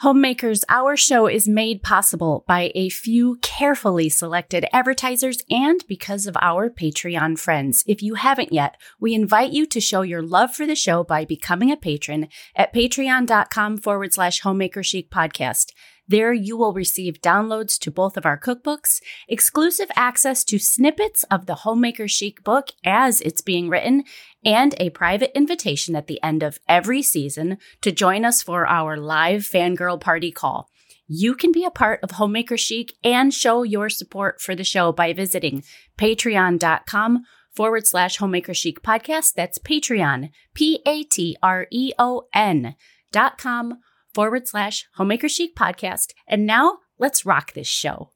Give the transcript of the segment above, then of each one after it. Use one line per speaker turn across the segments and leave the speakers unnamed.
Homemakers, our show is made possible by a few carefully selected advertisers and because of our Patreon friends. If you haven't yet, we invite you to show your love for the show by becoming a patron at patreon.com forward slash homemaker chic podcast. There you will receive downloads to both of our cookbooks, exclusive access to snippets of the Homemaker Chic book as it's being written, and a private invitation at the end of every season to join us for our live fangirl party call. You can be a part of Homemaker Chic and show your support for the show by visiting patreon.com forward slash homemaker chic podcast. That's Patreon, P A T R E O N dot com forward slash homemaker chic podcast. And now let's rock this show.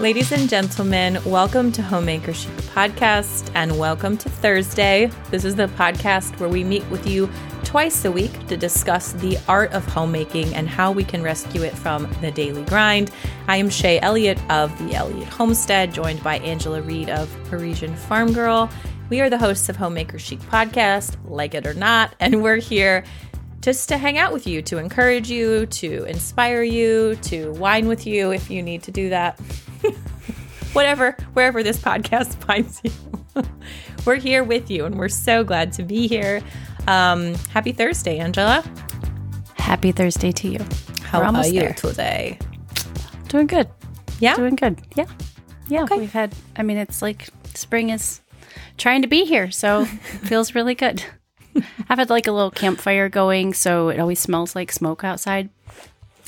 Ladies and gentlemen, welcome to Homemaker Chic Podcast and welcome to Thursday. This is the podcast where we meet with you twice a week to discuss the art of homemaking and how we can rescue it from the daily grind. I am Shay Elliott of the Elliott Homestead, joined by Angela Reed of Parisian Farm Girl. We are the hosts of Homemaker Chic Podcast, like it or not, and we're here just to hang out with you, to encourage you, to inspire you, to wine with you if you need to do that. Whatever, wherever this podcast finds you. we're here with you and we're so glad to be here. Um, happy Thursday, Angela.
Happy Thursday to you.
How are you there. today?
Doing good.
Yeah.
Doing good. Yeah. Yeah. Okay. We've had, I mean, it's like spring is trying to be here. So feels really good. I've had like a little campfire going, so it always smells like smoke outside.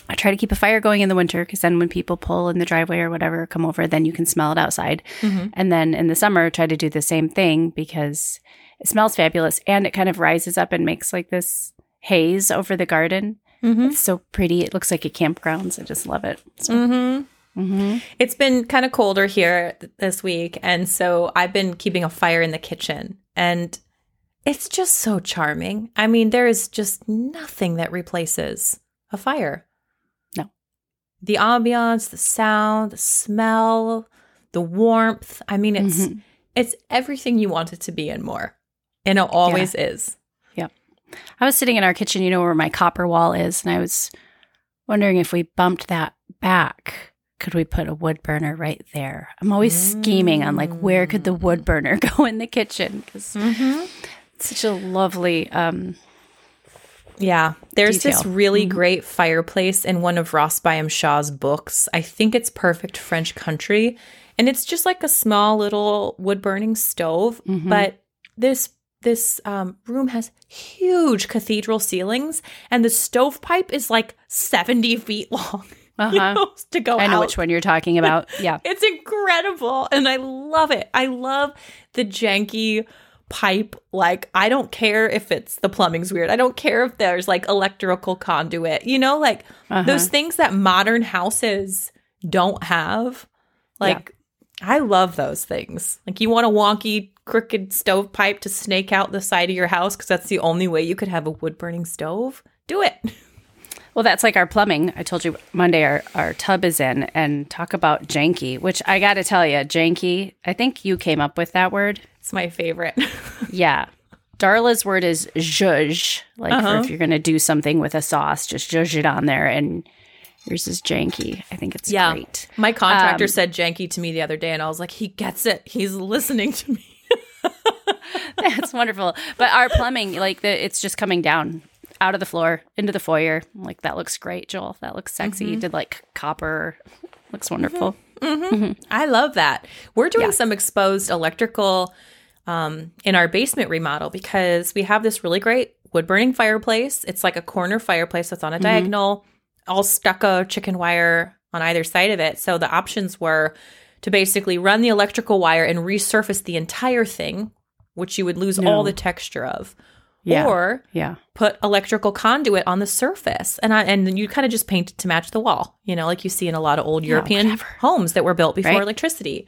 I try to keep a fire going in the winter because then when people pull in the driveway or whatever come over, then you can smell it outside. Mm-hmm. And then in the summer, try to do the same thing because it smells fabulous and it kind of rises up and makes like this haze over the garden. Mm-hmm. It's so pretty. It looks like a campgrounds. I just love it. So.
Mm-hmm. Mm-hmm. It's been kind of colder here th- this week. And so I've been keeping a fire in the kitchen. And it's just so charming. I mean, there is just nothing that replaces a fire.
No.
The ambiance, the sound, the smell, the warmth. I mean, it's mm-hmm. it's everything you want it to be and more. And it always yeah. is.
Yeah. I was sitting in our kitchen, you know where my copper wall is, and I was wondering if we bumped that back could we put a wood burner right there? I'm always mm. scheming on like where could the wood burner go in the kitchen because mm-hmm. it's such a lovely. um
yeah, there's detail. this really mm-hmm. great fireplace in one of Ros Byam Shaw's books. I think it's Perfect French Country, and it's just like a small little wood burning stove, mm-hmm. but this this um, room has huge cathedral ceilings, and the stovepipe is like 70 feet long uh-huh. you know, to go
I know
out.
which one you're talking about. Yeah.
it's incredible. And I love it. I love the janky pipe. Like, I don't care if it's the plumbing's weird. I don't care if there's like electrical conduit, you know, like uh-huh. those things that modern houses don't have. Like, yeah. I love those things. Like, you want a wonky, crooked stovepipe to snake out the side of your house because that's the only way you could have a wood burning stove? Do it.
Well, that's like our plumbing. I told you Monday our, our tub is in and talk about janky, which I got to tell you, janky, I think you came up with that word.
It's my favorite.
yeah. Darla's word is zhuzh, like uh-huh. if you're going to do something with a sauce, just zhuzh it on there. And yours is janky. I think it's yeah. great.
My contractor um, said janky to me the other day, and I was like, he gets it. He's listening to me.
That's wonderful. But our plumbing, like the, it's just coming down out of the floor into the foyer. like that looks great, Joel. That looks sexy. Mm-hmm. Did like copper. Looks wonderful.
Mm-hmm. Mm-hmm. I love that. We're doing yeah. some exposed electrical um, in our basement remodel because we have this really great wood burning fireplace. It's like a corner fireplace that's on a mm-hmm. diagonal, all stucco chicken wire on either side of it. So the options were to basically run the electrical wire and resurface the entire thing, which you would lose no. all the texture of
yeah.
or
yeah.
put electrical conduit on the surface. And I, and then you kind of just paint it to match the wall you know like you see in a lot of old European yeah, homes that were built before right? electricity.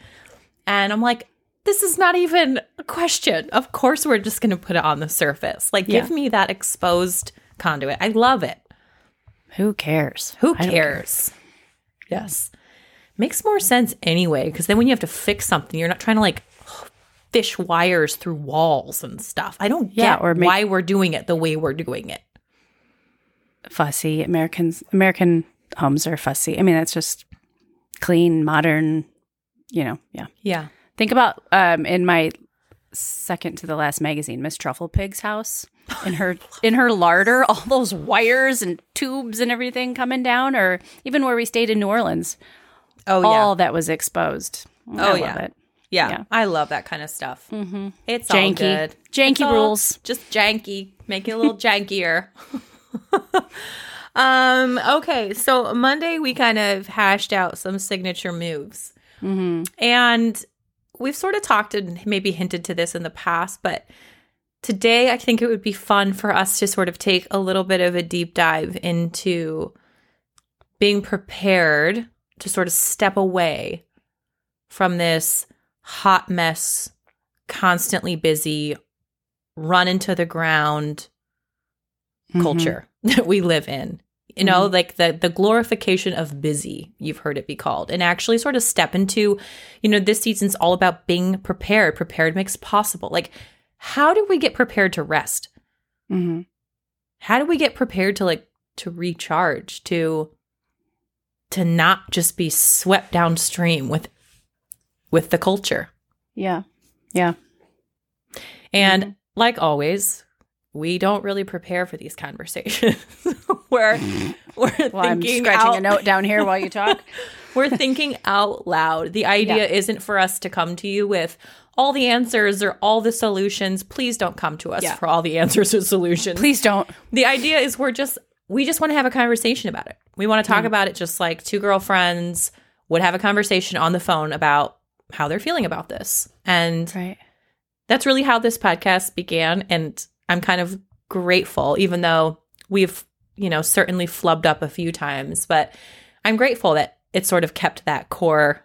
And I'm like this is not even a question. Of course we're just going to put it on the surface. Like give me that exposed conduit. I love it.
Who cares?
Who cares? Yes. Makes more sense anyway because then when you have to fix something you're not trying to like fish wires through walls and stuff. I don't
Yeah,
get
or make-
why we're doing it the way we're doing it.
Fussy Americans. American homes are fussy. I mean, that's just clean, modern. You know, yeah.
Yeah.
Think about um, in my second to the last magazine, Miss Truffle Pig's house. In her in her larder, all those wires and tubes and everything coming down, or even where we stayed in New Orleans,
Oh yeah.
all that was exposed. I
Oh,
love
yeah.
it.
Yeah.
yeah.
I love that kind of stuff. Mm-hmm. It's all
Janky.
good.
Janky
It's
rules.
Just janky. Make it a little jankier. um. Okay. So Monday we kind of hashed out some signature moves,
Mm-hmm.
and we've sort of talked and maybe hinted to this in the past, but today I think it would be fun for us to sort of take a little bit of a deep dive into being prepared to sort of step away from this hot mess, constantly busy, run into the ground
Mm-hmm.
culture that we live in. You know, like the the glorification of busy, you've heard it be called, and actually sort of step into, you know, this season's all about being prepared. Prepared makes possible. Like, how do we get prepared to rest?
Mm-hmm.
How do we get prepared to like to recharge, to to not just be swept downstream with with the culture?
Yeah. Yeah.
And mm-hmm. like always, we don't really prepare for these conversations. we're we're
Well, I'm
thinking
scratching
out,
a note down here while you talk.
We're thinking out loud. The idea
Yeah.
isn't for us to come to you with all the answers or all the solutions. Please don't come to us
Yeah.
for all the answers or solutions.
Please don't.
The idea is we're just we just want to have a conversation about it. We want to talk about it just like two girlfriends would have a conversation on the phone about how they're feeling about this. And
Right.
that's really how this podcast began and i'm kind of grateful even though we've you know certainly flubbed up a few times but i'm grateful that it sort of kept that core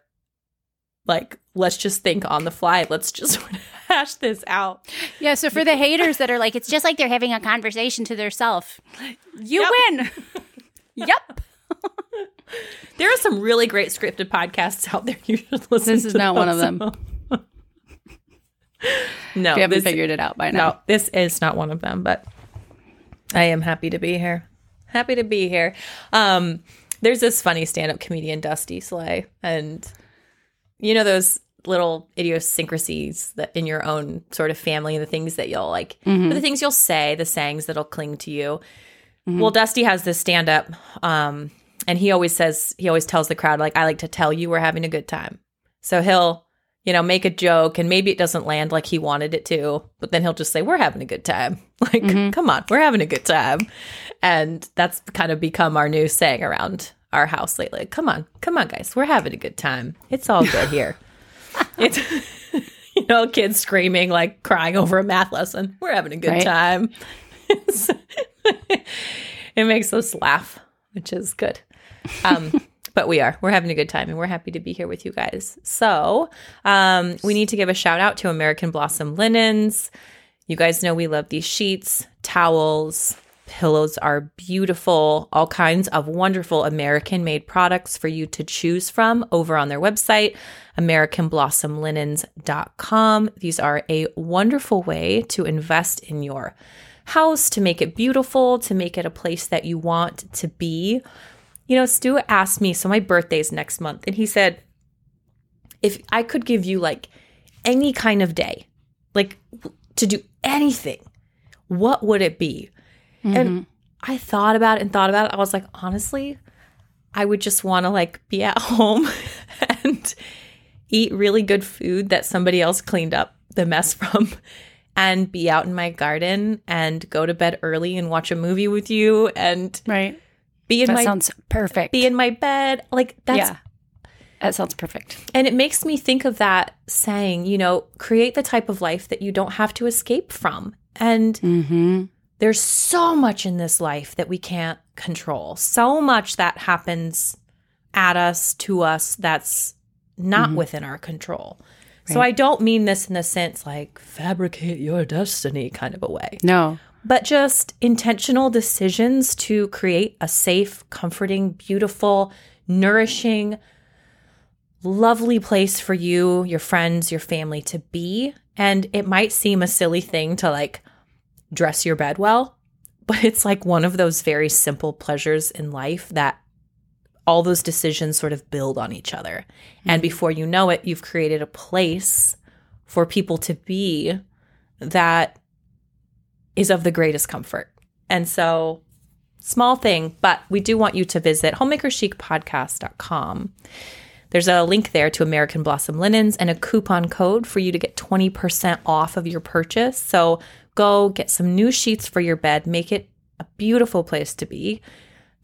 like let's just think on the fly let's just hash this out
Yeah. So for the haters that are like, it's just like they're having a conversation to themselves. You
Yep.
win. yep.
There are some really great scripted podcasts out there you should listen to.
This is not one of them.
no
we haven't
this,
figured it out by
no
now.
this is not one of them but i am happy to be here happy to be here um there's this funny stand-up comedian dusty slay and you know those little idiosyncrasies that in your own sort of family the things that you'll like the things you'll say the sayings that'll cling to you well dusty has this stand-up um and he always says he always tells the crowd like i like to tell you we're having a good time. So he'll you know make a joke and maybe it doesn't land like he wanted it to but then he'll just say we're having a good time. Like mm-hmm. come on we're having a good time. And that's kind of become our new saying around our house lately. Come on come on guys we're having a good time. It's all good here. It's you know kids screaming like crying over a math lesson. We're having a good
Right.
time. It makes us laugh which is good um but we are. We're having a good time and we're happy to be here with you guys. So um we need to give a shout out to american blossom linens. You guys know we love these sheets towels pillows are beautiful all kinds of wonderful american made products for you to choose from over on their website americanblossomlinens.com these are a wonderful way to invest in your house to make it beautiful to make it a place that you want to be you know, Stu asked me, so my birthday's next month, and he said, if I could give you like any kind of day, like to do anything, what would it be? And mm-hmm. I thought about it and thought about it. I was like, honestly, I would just want to like be at home and eat really good food that somebody else cleaned up the mess from and be out in my garden and go to bed early and watch a movie with you and
Right.
Be in
That
my
sounds perfect.
be in my bed. Like that's
yeah. That sounds perfect.
and it makes me think of that saying, you know, create the type of life that you don't have to escape from. And
Mm-hmm.
there's so much in this life that we can't control. So much that happens at us, to us, that's not within our control. So I don't mean this in the sense like fabricate your destiny kind of a way
No.
But just intentional decisions to create a safe, comforting, beautiful, nourishing, lovely place for you, your friends, your family to be And it might seem a silly thing to like dress your bed well, but it's like one of those very simple pleasures in life that all those decisions sort of build on each other. Mm-hmm. And before you know it, you've created a place for people to be that is of the greatest comfort. And so, small thing, but we do want you to visit homemakerchicpodcast.com. There's a link there to American Blossom Linens and a coupon code for you to get 20% off of your purchase. So go get some new sheets for your bed, make it a beautiful place to be.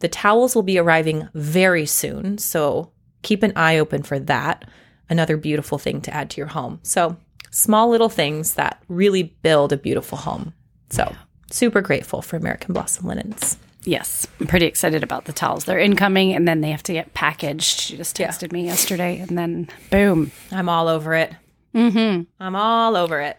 The towels will be arriving very soon, so keep an eye open for that. Another beautiful thing to add to your home. So, small little things that really build a beautiful home. So, super grateful for American Blossom Linens.
Yes, I'm pretty excited about the towels. They're incoming and then they have to get packaged. She just texted yeah. me yesterday and then boom.
I'm all over it.
Mm-hmm.
I'm all over it.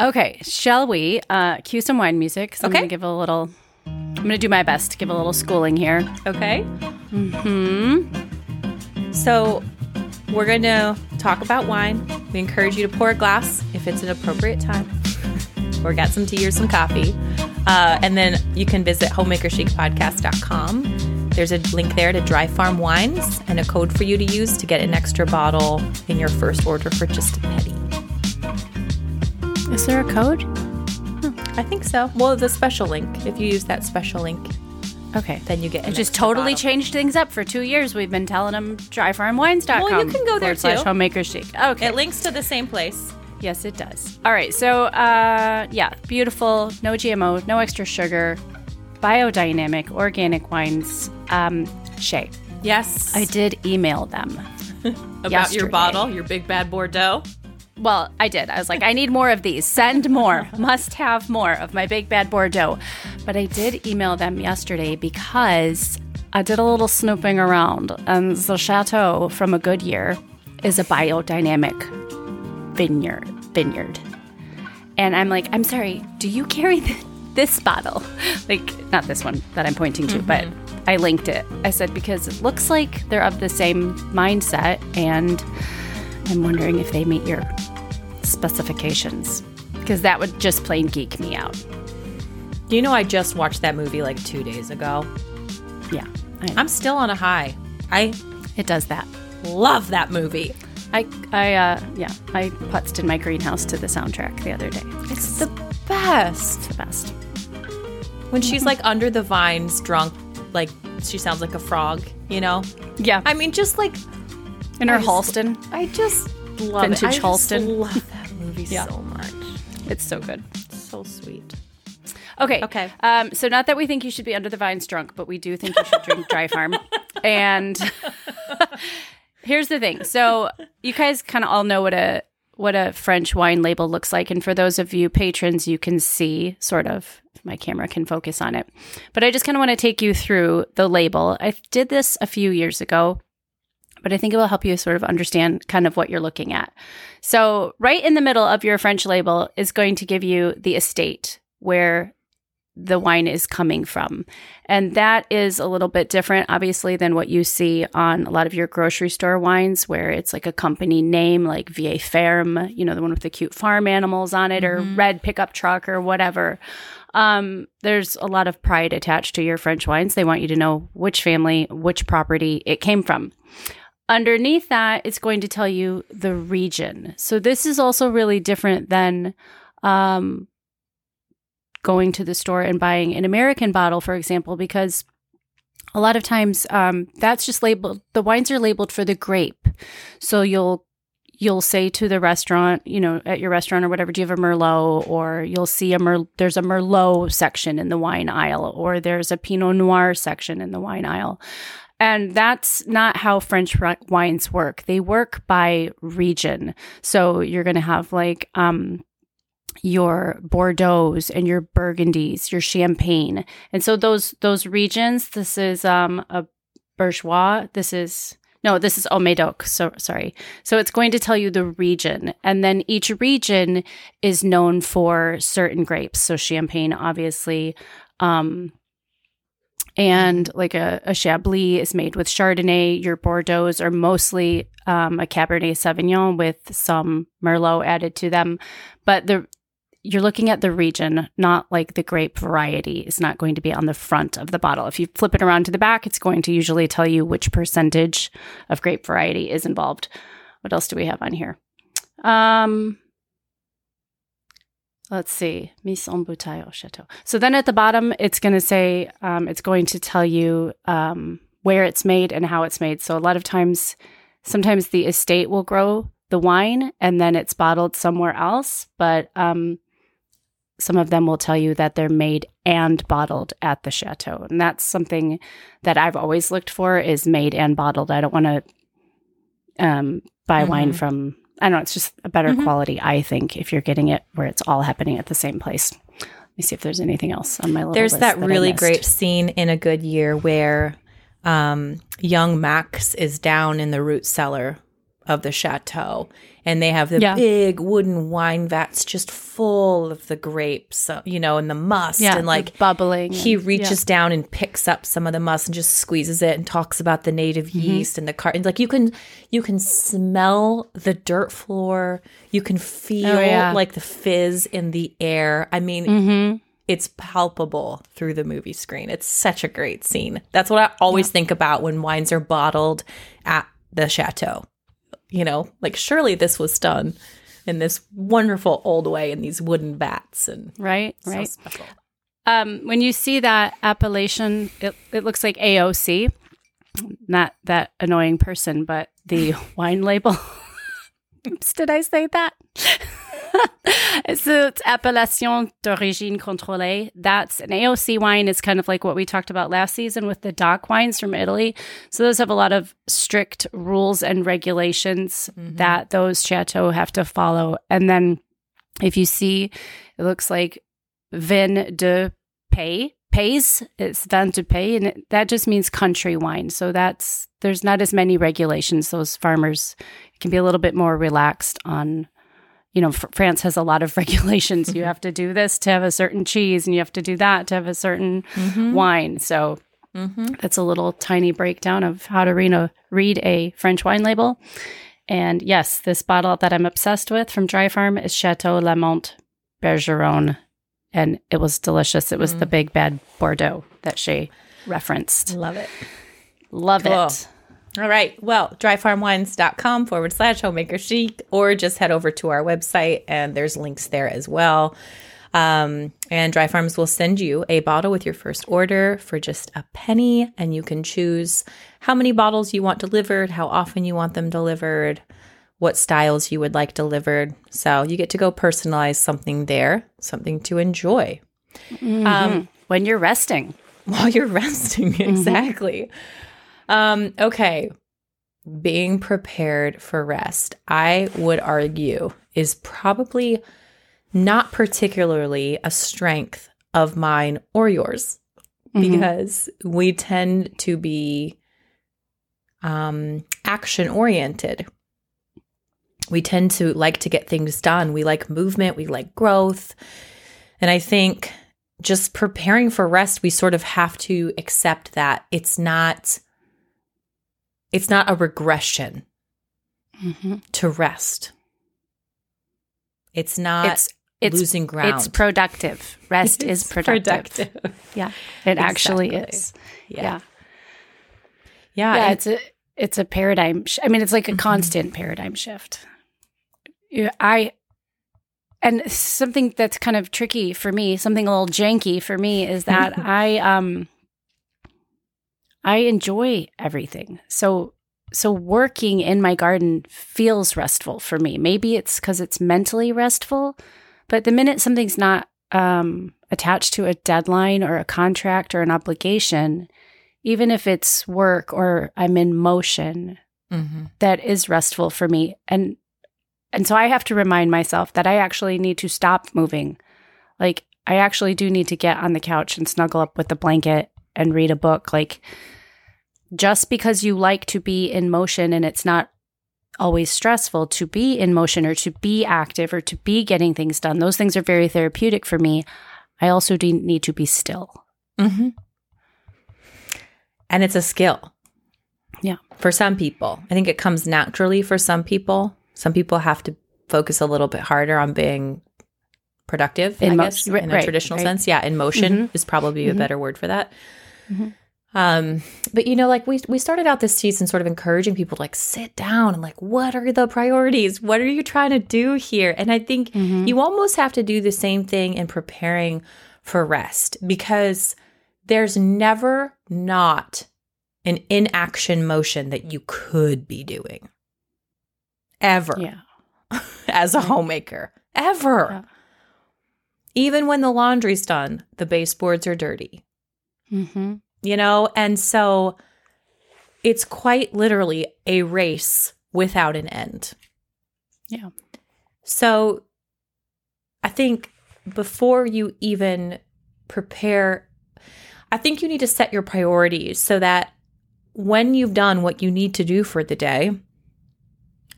Okay, shall we uh, cue some wine music? So okay. I'm going to give a little, I'm going to do my best to give a little schooling here.
Okay.
Mm-hmm.
So we're going to talk about wine. We encourage you to pour a glass if it's an appropriate time or get some tea or some coffee. Uh, and then you can visit homemakerchicpodcast.com. There's a link there to Dry Farm Wines and a code for you to use to get an extra bottle in your first order for just a penny.
Is there a code?
I think so. Well, the special link. If you use that special link,
okay,
then you get.
It just totally bottle. changed things up for two years. We've been telling them dryfarmwines.com.
Well, you can go there too.
Slash homemaker chic. Okay,
it links to the same place.
Yes, it does. All right. So, uh, yeah, beautiful, no GMO, no extra sugar, biodynamic, organic wines. Um, Shay.
Yes.
I did email them.
About yesterday. your bottle, your big bad Bordeaux?
Well, I did. I was like, I need more of these. Send more. Must have more of my big bad Bordeaux. But I did email them yesterday because I did a little snooping around, and the chateau from a good year is a biodynamic vineyard vineyard. And I'm like, I'm sorry, do you carry this bottle? like, not this one that I'm pointing to, mm-hmm. but I linked it. I said, because it looks like they're of the same mindset, and I'm wondering if they meet your specifications. Because that would just plain geek me out.
Do you know, I just watched that movie like two days ago.
Yeah.
I'm still on a high. I
it does that.
Love that movie.
I, I, uh, yeah, I putzed in my greenhouse to the soundtrack the other day.
It's the best.
It's the best.
When she's like under the vines, drunk, like she sounds like a frog, you know?
Yeah.
I mean, just like
in her Halston.
I just love
Vintage
it.
I Halston.
love that movie yeah. so much.
It's so good.
so sweet.
Okay.
Okay.
Um, so not that we think you should be under the vines drunk, but we do think you should drink Dry Farm. and here's the thing. So you guys kind of all know what a what a French wine label looks like, and for those of you patrons, you can see sort of. My camera can focus on it, but I just kind of want to take you through the label. I did this a few years ago, but I think it will help you sort of understand kind of what you're looking at. So, right in the middle of your French label is going to give you the estate where the wine is coming from. And that is a little bit different, obviously, than what you see on a lot of your grocery store wines, where it's like a company name like Vieille Ferme, you know, the one with the cute farm animals on it, mm-hmm. or red pickup truck, or whatever. Um, there's a lot of pride attached to your French wines. They want you to know which family, which property it came from. Underneath that, it's going to tell you the region. So this is also really different than um, going to the store and buying an American bottle, for example, because a lot of times um, that's just labeled. The wines are labeled for the grape, so you'll you'll say to the restaurant, you know, at your restaurant or whatever, do you have a Merlot? Or you'll see a Mer- there's a Merlot section in the wine aisle, or there's a Pinot Noir section in the wine aisle. And that's not how French wines work. They work by region. So you're going to have like um, your Bordeaux's and your Burgundies, your Champagne. And so those those regions, this is um a bourgeois, this is no, this is Haut-Médoc. So sorry. So it's going to tell you the region, and then each region is known for certain grapes. So Champagne, obviously, um, and like a, a Chablis is made with Chardonnay. Your Bordeaux's are mostly um, a Cabernet Sauvignon with some Merlot added to them. But the you're looking at the region, not like the grape variety is not going to be on the front of the bottle. If you flip it around to the back, it's going to usually tell you which percentage of grape variety is involved. What else do we have on here? Um, let's see, mise en bouteille au chateau. So then at the bottom, it's going to say, um, it's going to tell you um, where it's made and how it's made. So a lot of times, sometimes the estate will grow the wine and then it's bottled somewhere else. But um, some of them will tell you that they're made and bottled at the chateau. And that's something that I've always looked for is made and bottled. I don't want to um, buy
Mm-hmm.
wine from, I don't know, it's just a better
Mhm.
quality, I think, if you're getting it where it's all happening at the same place. Let me see if there's anything else on my list
There's
list
that really great scene in A Good Year where um, young Max is down in the root cellar of the chateau, and they have the
Yeah.
big wooden wine vats just full of the grapes, uh, you know, and the must,
yeah,
and like
bubbling.
he reaches down and picks up some of the must and just squeezes it and talks about the native
Mm-hmm.
yeast and the carton. Like you can you can smell the dirt floor. You can feel
Oh, yeah.
like the fizz in the air. I mean,
Mhm.
it's palpable through the movie screen. It's such a great scene. That's what I always think about when wines are bottled at the chateau. You know, like surely this was done in this wonderful old way in these wooden vats and
Right, right.
special.
Um, when you see that appellation, it, it looks like AOC. Not that annoying person, but the wine label. Oops, did I say that? so it's appellation d'origine contrôlée. That's an AOC wine. Is kind of like what we talked about last season with the DOC wines from Italy. So those have a lot of strict rules and regulations mm-hmm. that those chateaux have to follow. And then if you see, it looks like vin de pays. Pays, it's vin de pays, and it, that just means country wine. So that's there's not as many regulations. Those farmers can be a little bit more relaxed on. You know, Fr- France has a lot of regulations. You mm-hmm. have to do this to have a certain cheese, and you have to do that to have a certain mm-hmm. wine. So
Mm-hmm.
that's a little tiny breakdown of how to read a, read a French wine label. And yes, this bottle that I'm obsessed with from Dry Farm is Chateau Lamothe Bergeron. And it was delicious. It was the mm. big bad Bordeaux that she referenced.
Love it.
Love
Cool.
it.
All right. Well, dryfarmwines.com forward slash homemaker chic, or just head over to our website and there's links there as well. Um, and Dry Farms will send you a bottle with your first order for just a penny, and you can choose how many bottles you want delivered, how often you want them delivered, what styles you would like delivered. So you get to go personalize something there, something to enjoy
Um, when you're resting.
while you're resting. Exactly. Um, okay. Being prepared for rest, I would argue, is probably not particularly a strength of mine or yours because we tend to be um, action oriented. We tend to like to get things done. We like movement, we like growth. And I think just preparing for rest, we sort of have to accept that it's not it's not a regression
Mhm.
to rest. It's not
It's it's
losing ground.
it's productive. Rest is
It's
productive. Yeah, it actually is.
Yeah.
Yeah.
Yeah.
yeah, it's a it's a paradigm. Sh- I mean, it's like a constant paradigm shift. Yeah, I and something that's kind of tricky for me, something a little janky for me, is that I um I enjoy everything. So so working in my garden feels restful for me. Maybe it's because it's mentally restful, but the minute something's not um, attached to a deadline or a contract or an obligation, even if it's work or I'm in motion,
Mhm.
that is restful for me. And and so I have to remind myself that I actually need to stop moving. Like I actually do need to get on the couch and snuggle up with the blanket and read a book. Like just because you like to be in motion and it's not always stressful to be in motion or to be active or to be getting things done. Those things are very therapeutic for me. I also need to be still.
Mhm. And it's a skill.
Yeah.
For some people, I think it comes naturally for some people. Some people have to focus a little bit harder on being productive,
In
I
mo-
guess,
right,
in a traditional
right.
sense. Yeah, in motion
Mhm.
is probably a
Mhm.
better word for that.
Mhm.
Um, but you know, like we we started out this season sort of encouraging people to like sit down and like, what are the priorities? What are you trying to do here? And I think
Mhm.
you almost have to do the same thing in preparing for rest because there's never not an inaction motion that you could be doing ever
Yeah.
as a homemaker ever
Yeah.
even when the laundry's done the baseboards are dirty
Mm-hmm.
you know? And so it's quite literally a race without an end.
Yeah.
so i think before you even prepare i think you need to set your priorities so that when you've done what you need to do for the day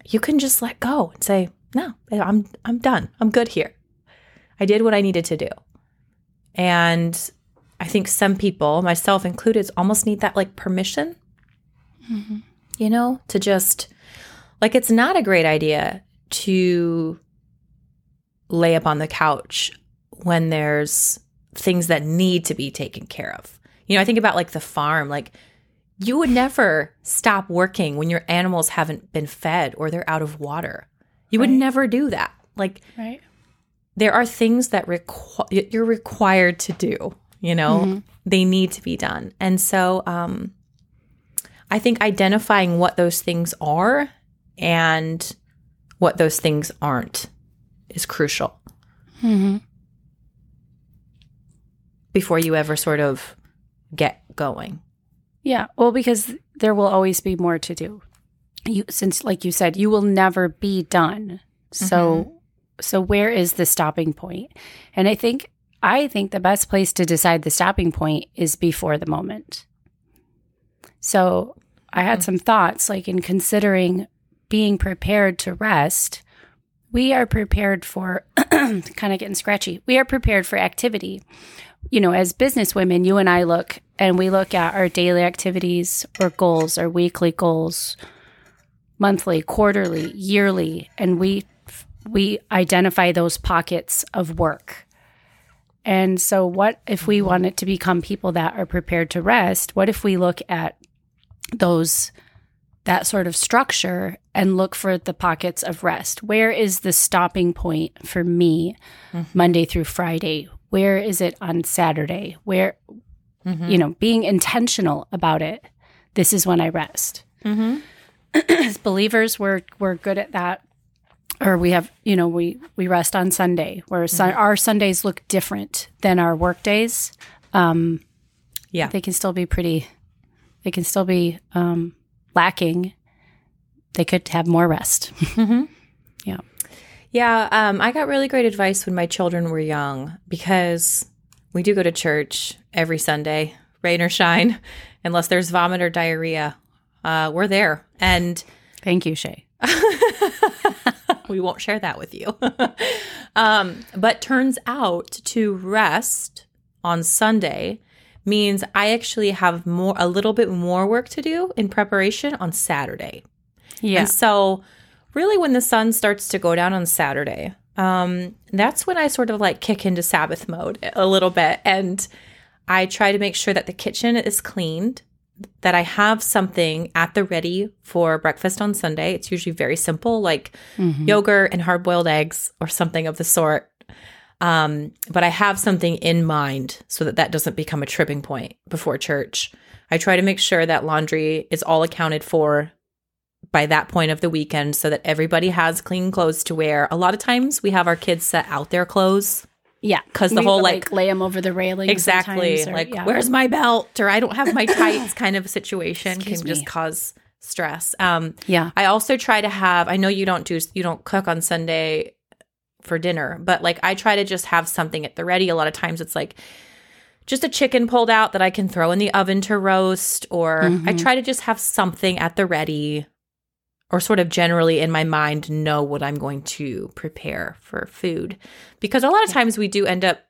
you can just let go and say no i'm i'm done. I'm good here. I did what i needed to do. And i think some people myself included almost need that like permission
Mm-hmm.
you know, to just like it's not a great idea to lay up on the couch when there's things that need to be taken care of. You know, I think about like the farm, like you would never stop working when your animals haven't been fed or they're out of water. You would never do that. Like
Right.
there are things that requ- you're required to do you know
Mhm.
they need to be done and so um i think identifying what those things are and what those things aren't is crucial
Mm-hmm.
before you ever sort of get going
Yeah. Well, because there will always be more to do. You since like you said, you will never be done. So so where is the stopping point? And I think I think the best place to decide the stopping point is before the moment. So I had mm. some thoughts like in considering being prepared to rest, we are prepared for kind of getting scratchy. We are prepared for activity. You know, as business women, you and I look and we look at our daily activities or goals, our weekly goals, monthly, quarterly, yearly, and we we identify those pockets of work. And so what if we wanted to become people that are prepared to rest? What if we look at those that sort of structure and look for the pockets of rest. Where is the stopping point for me Monday through Friday? Where is it on Saturday? Where, you know, being intentional about it. This is when I rest.
mm-hmm.
As believers, we're we're good at that. Or we have, you know, we we rest on Sunday, where sun, our Sundays look different than our work days. Um,
Yeah.
they can still be pretty. They can still be um, lacking. They could have more rest.
Mm-hmm.
Yeah.
Yeah, um, I got really great advice when my children were young because we do go to church every Sunday, rain or shine, unless there's vomit or diarrhea. Uh, we're there, and
Thank you, Shay.
we won't share that with you. um, but turns out to rest on Sunday means I actually have more, a little bit more work to do in preparation on Saturday.
Yeah.
And so, really, when the sun starts to go down on Saturday, um, that's when I sort of like kick into Sabbath mode a little bit. And I try to make sure that the kitchen is cleaned, that I have something at the ready for breakfast on Sunday. It's usually very simple, like
Mhm.
yogurt and hard boiled eggs or something of the sort. Um, but I have something in mind so that that doesn't become a tripping point before church. I try to make sure that laundry is all accounted for by that point of the weekend so that everybody has clean clothes to wear. A lot of times we have our kids set out their clothes
Yeah.
'Cause the
We,
whole, like-
lay them over the railing.
exactly
or-
like
yeah.
where's my belt or I don't have my tights kind of situation
Excuse
can just cause stress. Um
Yeah.
I also try to have I know you don't do you don't cook on Sunday for dinner, but like I try to just have something at the ready. A lot of times it's like just a chicken pulled out that I can throw in the oven to roast or I
Mhm.
try to just have something at the ready or sort of generally in my mind know what I'm going to prepare for food. Because a lot of times we do end up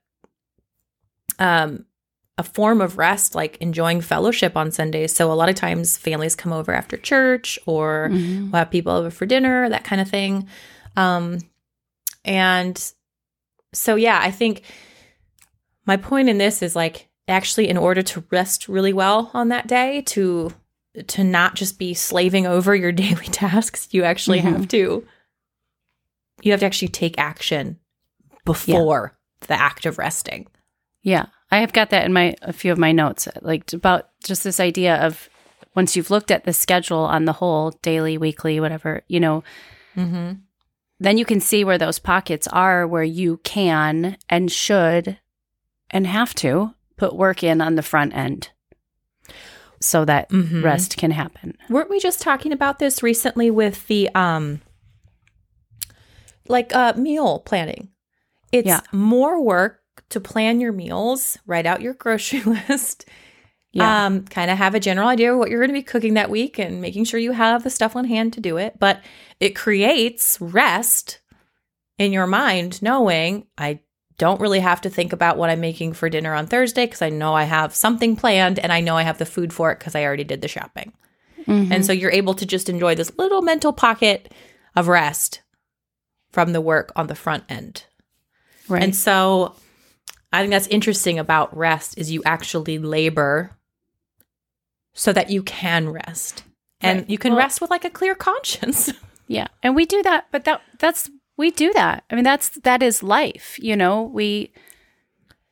um a form of rest, like enjoying fellowship on Sundays. So a lot of times families come over after church or we'll have people over for dinner, that kind of thing. Um, and so, yeah, I think my point in this is like actually in order to rest really well on that day to to not just be slaving over your daily tasks you actually
Mhm.
have to you have to actually take action before the act of resting
Yeah. I have got that in my a few of my notes, like about just this idea of once you've looked at the schedule on the whole, daily, weekly, whatever, you know,
mm-hmm.
then you can see where those pockets are where you can and should and have to put work in on the front end so that
Mhm.
rest can happen.
weren't we just talking about this recently with the um like uh meal planning it's
Yeah.
more work to plan your meals write out your grocery list
Yeah.
um kind of have a general idea of what you're going to be cooking that week and making sure you have the stuff on hand to do it but it creates rest in your mind knowing i don't really have to think about what i'm making for dinner on thursday because i know i have something planned and i know i have the food for it because i already did the shopping
Mhm.
and so you're able to just enjoy this little mental pocket of rest from the work on the front end.
right.
And so I think that's interesting about rest is you actually labor so that you can rest. And
Right.
you can
Well-
rest with like a clear conscience.
Yeah. And we do that, but that that's we do that. I mean that's that is life, you know. We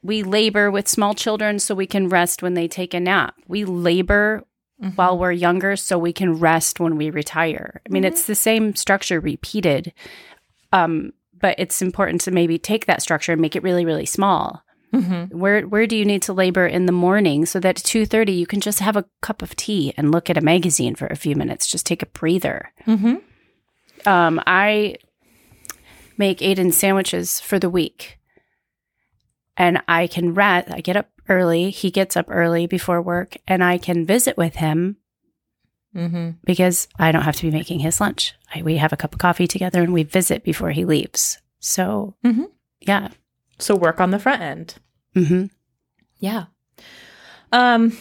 we labor with small children so we can rest when they take a nap. We labor while we're younger so we can rest when we retire. I mean it's the same structure repeated. Um but it's important to maybe take that structure and make it really really small.
Mm-hmm.
Where where do you need to labor in the morning so that at 2:30 you can just have a cup of tea and look at a magazine for a few minutes, just take a breather
Mm-hmm.
um, I make Aiden sandwiches for the week. And I can rat, I get up early. He gets up early before work, and I can visit with him
Mm-hmm.
because I don't have to be making his lunch. I, we have a cup of coffee together and we visit before he leaves. So,
Mhm.
yeah.
So work on the front end.
hmm
Yeah. Um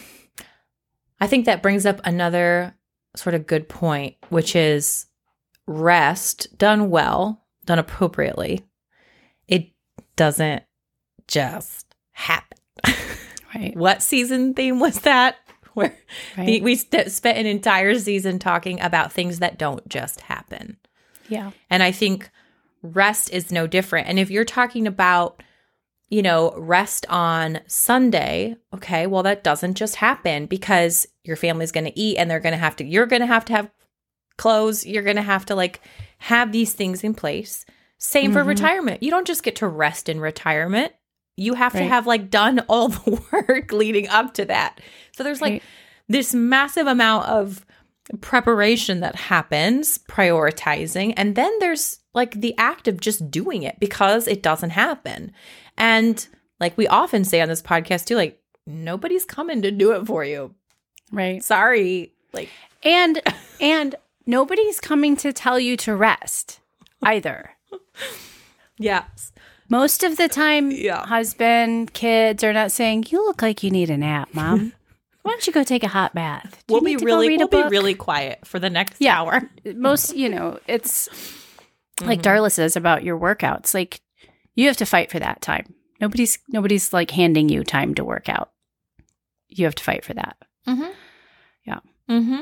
I think that brings up another sort of good point, which is rest done well, done appropriately. It doesn't just happen.
Right.
what season theme was that? Where
Right.
the- we st- spent an entire season talking about things that don't just happen.
yeah.
And I think rest is no different. And if you're talking about, you know, rest on Sunday, okay, well, that doesn't just happen because your family's going to eat and they're going to have to, you're going to have to have clothes. You're going to have to like have these things in place. Same for
Mhm.
retirement. You don't just get to rest in retirement. You have to have like done all the work leading up to that. So there's like
Right.
this massive amount of preparation that happens, prioritizing, and then there's like the act of just doing it because it doesn't happen. And like we often say on this podcast too, like nobody's coming to do it for you.
Right.
Sorry. Like
And, and nobody's coming to tell you to rest either.
yeah.
Most of the time,
Yeah.
husband, kids are not saying, "You look like you need a nap, mom. Why don't you go take a hot bath?" Do
We'll be
need to go
really we'll be really quiet for the next
Yeah.
hour.
Most, you know, it's
Mm-hmm.
like Darla says about your workouts. Like you have to fight for that time. Nobody's nobody's like handing you time to work out. You have to fight for that.
Mm-hmm.
Yeah.
Mm-hmm.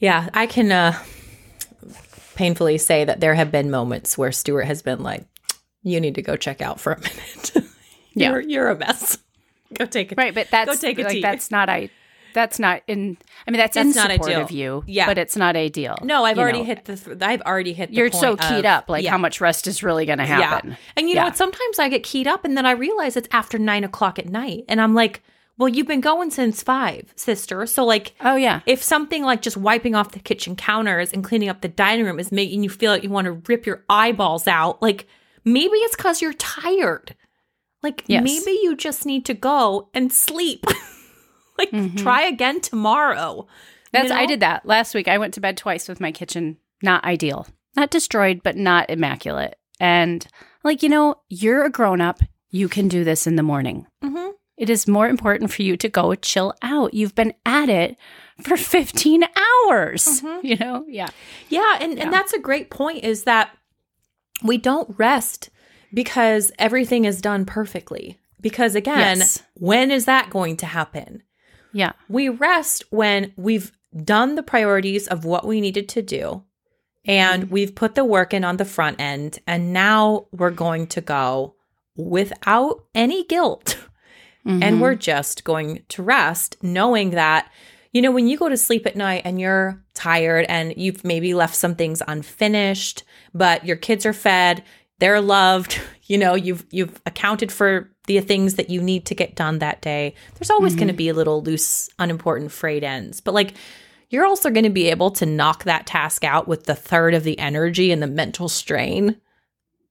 Yeah, I can uh painfully say that there have been moments where Stuart has been like, "You need to go check out for a minute.
Yeah.
you're, you're a mess. Go take it."
Right, but that's go
take a
like
tea.
that's not I. That's not in. I mean, that's,
That's
in
not
support
ideal.
of you.
Yeah.
but it's not ideal.
No, I've already
know.
hit the. Th- I've already hit. The
You're so keyed
of-
up, like
yeah.
how much rest is really going to happen.
Yeah. And you know what? Sometimes I get keyed up and then I realize it's after nine o'clock at night. And I'm like, well, you've been going since five, sister. So, like,
Oh yeah,
if something like just wiping off the kitchen counters and cleaning up the dining room is making you feel like you want to rip your eyeballs out, like, maybe it's because you're tired. Like,
Yes.
maybe you just need to go and sleep. like,
Mhm.
try again tomorrow.
that's
you
I did that last week. I went to bed twice with my kitchen not ideal, not destroyed, but not immaculate. And like you know, you're a grown up. You can do this in the morning.
Mm-hmm.
It is more important for you to go chill out. You've been at it for 15 hours,
Mhm.
you know? Yeah.
Yeah, and,
Yeah.
and that's a great point is that we don't rest because everything is done perfectly. Because again,
Yes.
when is that going to happen?
Yeah.
We rest when we've done the priorities of what we needed to do and we've put the work in on the front end and now we're going to go without any guilt
Mm-hmm.
and we're just going to rest knowing that you know when you go to sleep at night and you're tired and you've maybe left some things unfinished but your kids are fed they're loved you know you've you've accounted for the things that you need to get done that day there's always going to be a little loose unimportant frayed ends. But like you're also going to be able to knock that task out with the third of the energy and the mental strain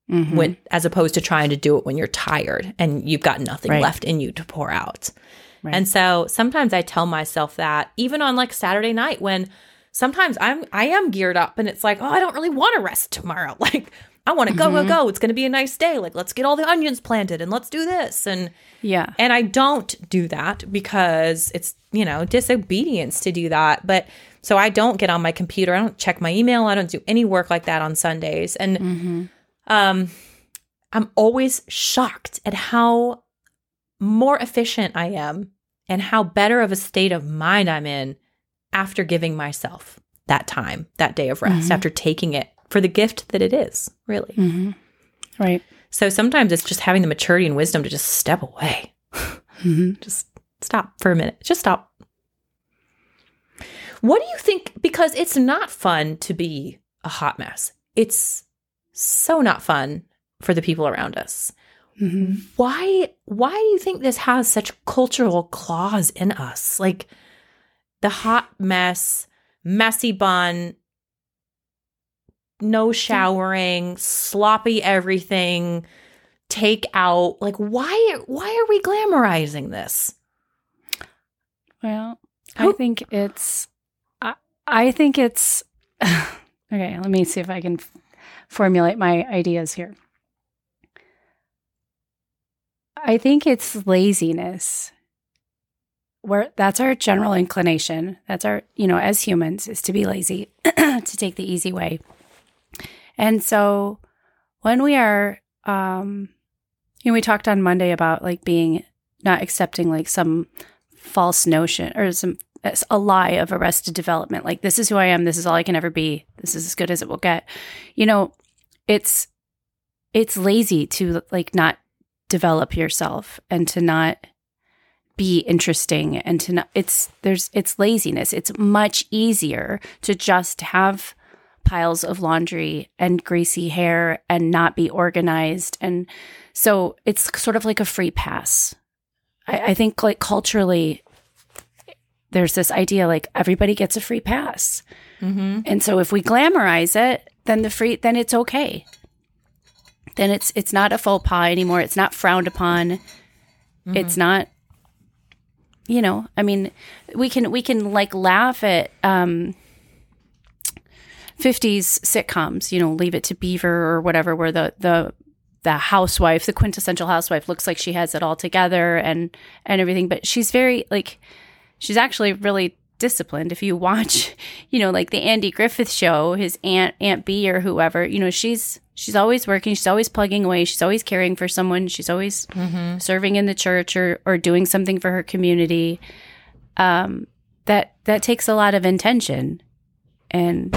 Mhm.
when as opposed to trying to do it when you're tired and you've got nothing
Right.
left in you to pour out.
Right.
And so sometimes I tell myself that even on like Saturday night when sometimes I'm I am geared up and it's like, "Oh, I don't really want to rest tomorrow." Like I want to go go
Mhm.
go. It's going to be a nice day. Like let's get all the onions planted and let's do this and
yeah.
and I don't do that because it's, you know, disobedience to do that. But so I don't get on my computer. I don't check my email. I don't do any work like that on Sundays. And
hmm
um, I'm always shocked at how more efficient I am and how better of a state of mind I'm in after giving myself that time, that day of rest,
Mhm.
after taking it for the gift that it is, really.
hmm Right.
So sometimes it's just having the maturity and wisdom to just step away.
hmm
Just stop for a minute. Just stop. What do you think? Because it's not fun to be a hot mess. It's so not fun for the people around us.
hmm
Why why do you think this has such cultural claws in us? Like the hot mess, messy bun, no showering, sloppy everything, take out. Like why why are we glamorizing this?
Well, I think it's, I, I think it's, okay, let me see if I can formulate my ideas here. I think it's laziness. Where that's our general inclination. That's our, you know, as humans, is to be lazy, to take the easy way. And so when we are, um, you know, we talked on Monday about like being not accepting like some false notion or some a lie of arrested development like this is who i am this is all i can ever be this is as good as it will get you know it's it's lazy to like not develop yourself and to not be interesting and to not it's there's it's laziness it's much easier to just have piles of laundry and greasy hair and not be organized and so it's sort of like a free pass I, I think like culturally there's this idea like everybody gets a free pass.
Mm-hmm.
And so if we glamorize it, then the free then it's okay. Then it's it's not a faux pas anymore. It's not frowned upon. It's not you know, I mean, we can we can like laugh at um 50s sitcoms, you know, Leave It to Beaver or whatever where the the the housewife, the quintessential housewife looks like she has it all together and and everything, but she's very like she's actually really disciplined. If you watch, you know, like the Andy Griffith show, his aunt Aunt Bee or whoever, you know, she's she's always working, she's always plugging away, she's always caring for someone, she's always serving in the church or or doing something for her community. Um that that takes a lot of intention. And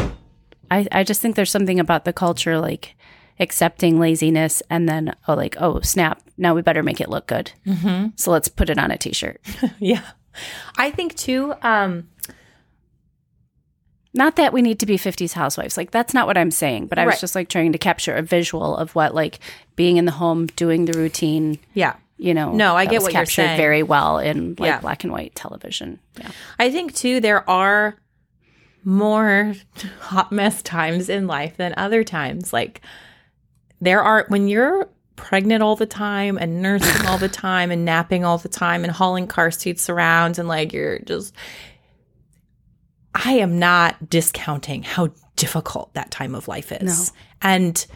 I I just think there's something about the culture like accepting laziness and then oh like oh snap now we better make it look good
Mm-hmm.
so let's put it on a t-shirt
Yeah. I think too, um,
not that we need to be 50s housewives like that's not what i'm saying but i was
Right.
just like trying to capture a visual of what like being in the home doing the routine
yeah.
you know
No, I get
was
what you're
captured
saying.
very well in like
Yeah.
black and white television yeah
I think too there are more hot mess times in life than other times. Like there are when you're pregnant all the time and nursing all the time and napping all the time and hauling car seats around and like you're just I am not discounting how difficult that time of life is.
No.
And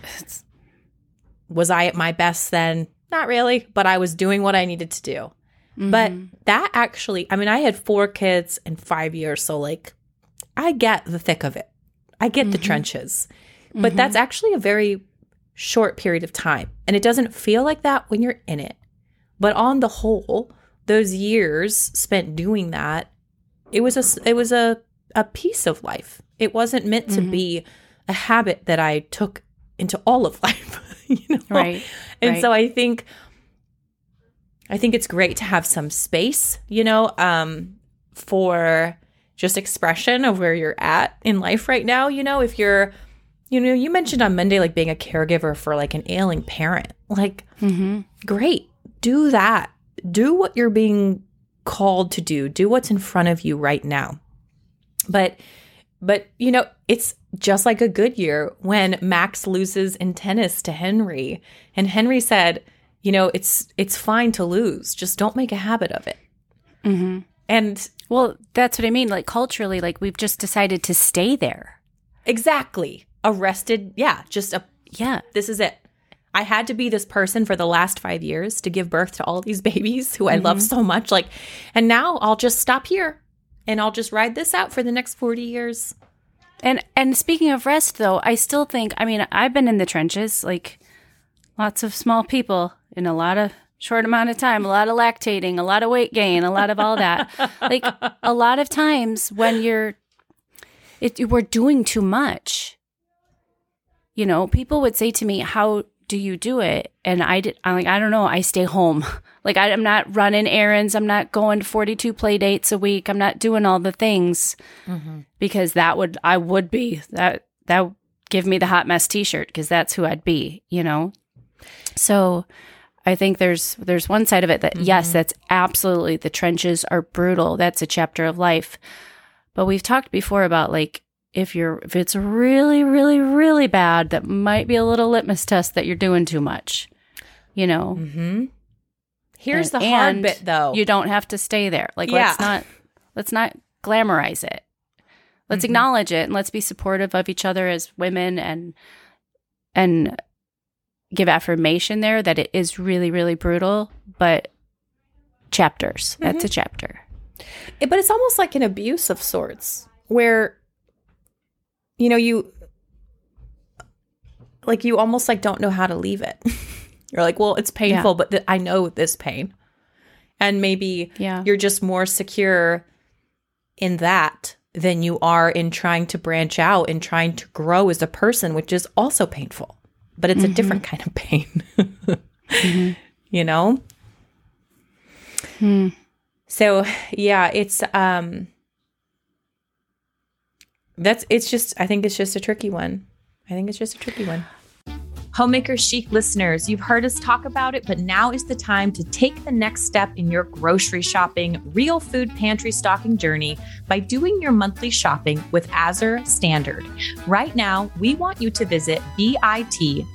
was I at my best then? Not really, but I was doing what I needed to do. But mm-hmm. that actually, I mean, I had four kids in five years. So, like, I get the thick of it, I get the mm-hmm. trenches. But mm-hmm. that's actually a very short period of time. And it doesn't feel like that when you're in it. But on the whole, those years spent doing that, it was a it was a a piece of life. It wasn't meant to be a habit that I took into all of life, you know.
Right,
And
right.
so I think I think it's great to have some space, you know, um for just expression of where you're at in life right now, you know, if you're you know, you mentioned on Monday like being a caregiver for like an ailing parent. Like
Mm-hmm.
great do that do what you're being called to do do what's in front of you right now but but you know it's just like a good year when max loses in tennis to henry and henry said you know it's it's fine to lose just don't make a habit of it
Mm-hmm.
and
Well, that's what I mean. Like culturally, like we've just decided to stay there.
exactly arrested yeah just a
Yeah.
this is it I had to be this person for the last five years to give birth to all these babies who I love so much. Like, and now I'll just stop here and I'll just ride this out for the next 40 years.
And and speaking of rest though, I still think I mean, I've been in the trenches, like lots of small people in a lot of short amount of time, a lot of lactating, a lot of weight gain, a lot of all that. like a lot of times when you're it we're doing too much. You know, people would say to me, "How do you do it?" And I did I'm like, "I don't know, I stay home." Like I, I'm not running errands, I'm not going 42 play dates a week. I'm not doing all the things mm-hmm. because that would I would be that that give me the hot mess t-shirt because that's who I'd be, you know. So I think there's there's one side of it that mm-hmm. yes, that's absolutely the trenches are brutal. That's a chapter of life. But we've talked before about like if you're if it's really really really bad, that might be a little litmus test that you're doing too much. You know.
Mm-hmm. Here's
And-
the hard bit though.
You don't have to stay there. Like
Yeah.
let's not let's not glamorize it. Let's
Mm-hmm.
acknowledge it and let's be supportive of each other as women and and give affirmation there that it is really really brutal, but chapters. That's
Mm-hmm.
a chapter.
It- but it's almost like an abuse of sorts where you know you like you almost like don't know how to leave it. You're like well it's painful but th- i know this pain. And maybe
Yeah.
you're just more secure in that than you are in trying to branch out and trying to grow as a person which is also painful. But it's a mm-hmm. different kind of pain. Mm-hmm. You know? Hmm. So yeah it's um that's it's just i think it's just a tricky one i think it's just a tricky one Homemaker Chic listeners, you've heard us talk about it, but now is the time to take the next step in your grocery shopping, real food pantry stocking journey by doing your monthly shopping with Azure Standard. Right now, we want you to visit bit.ly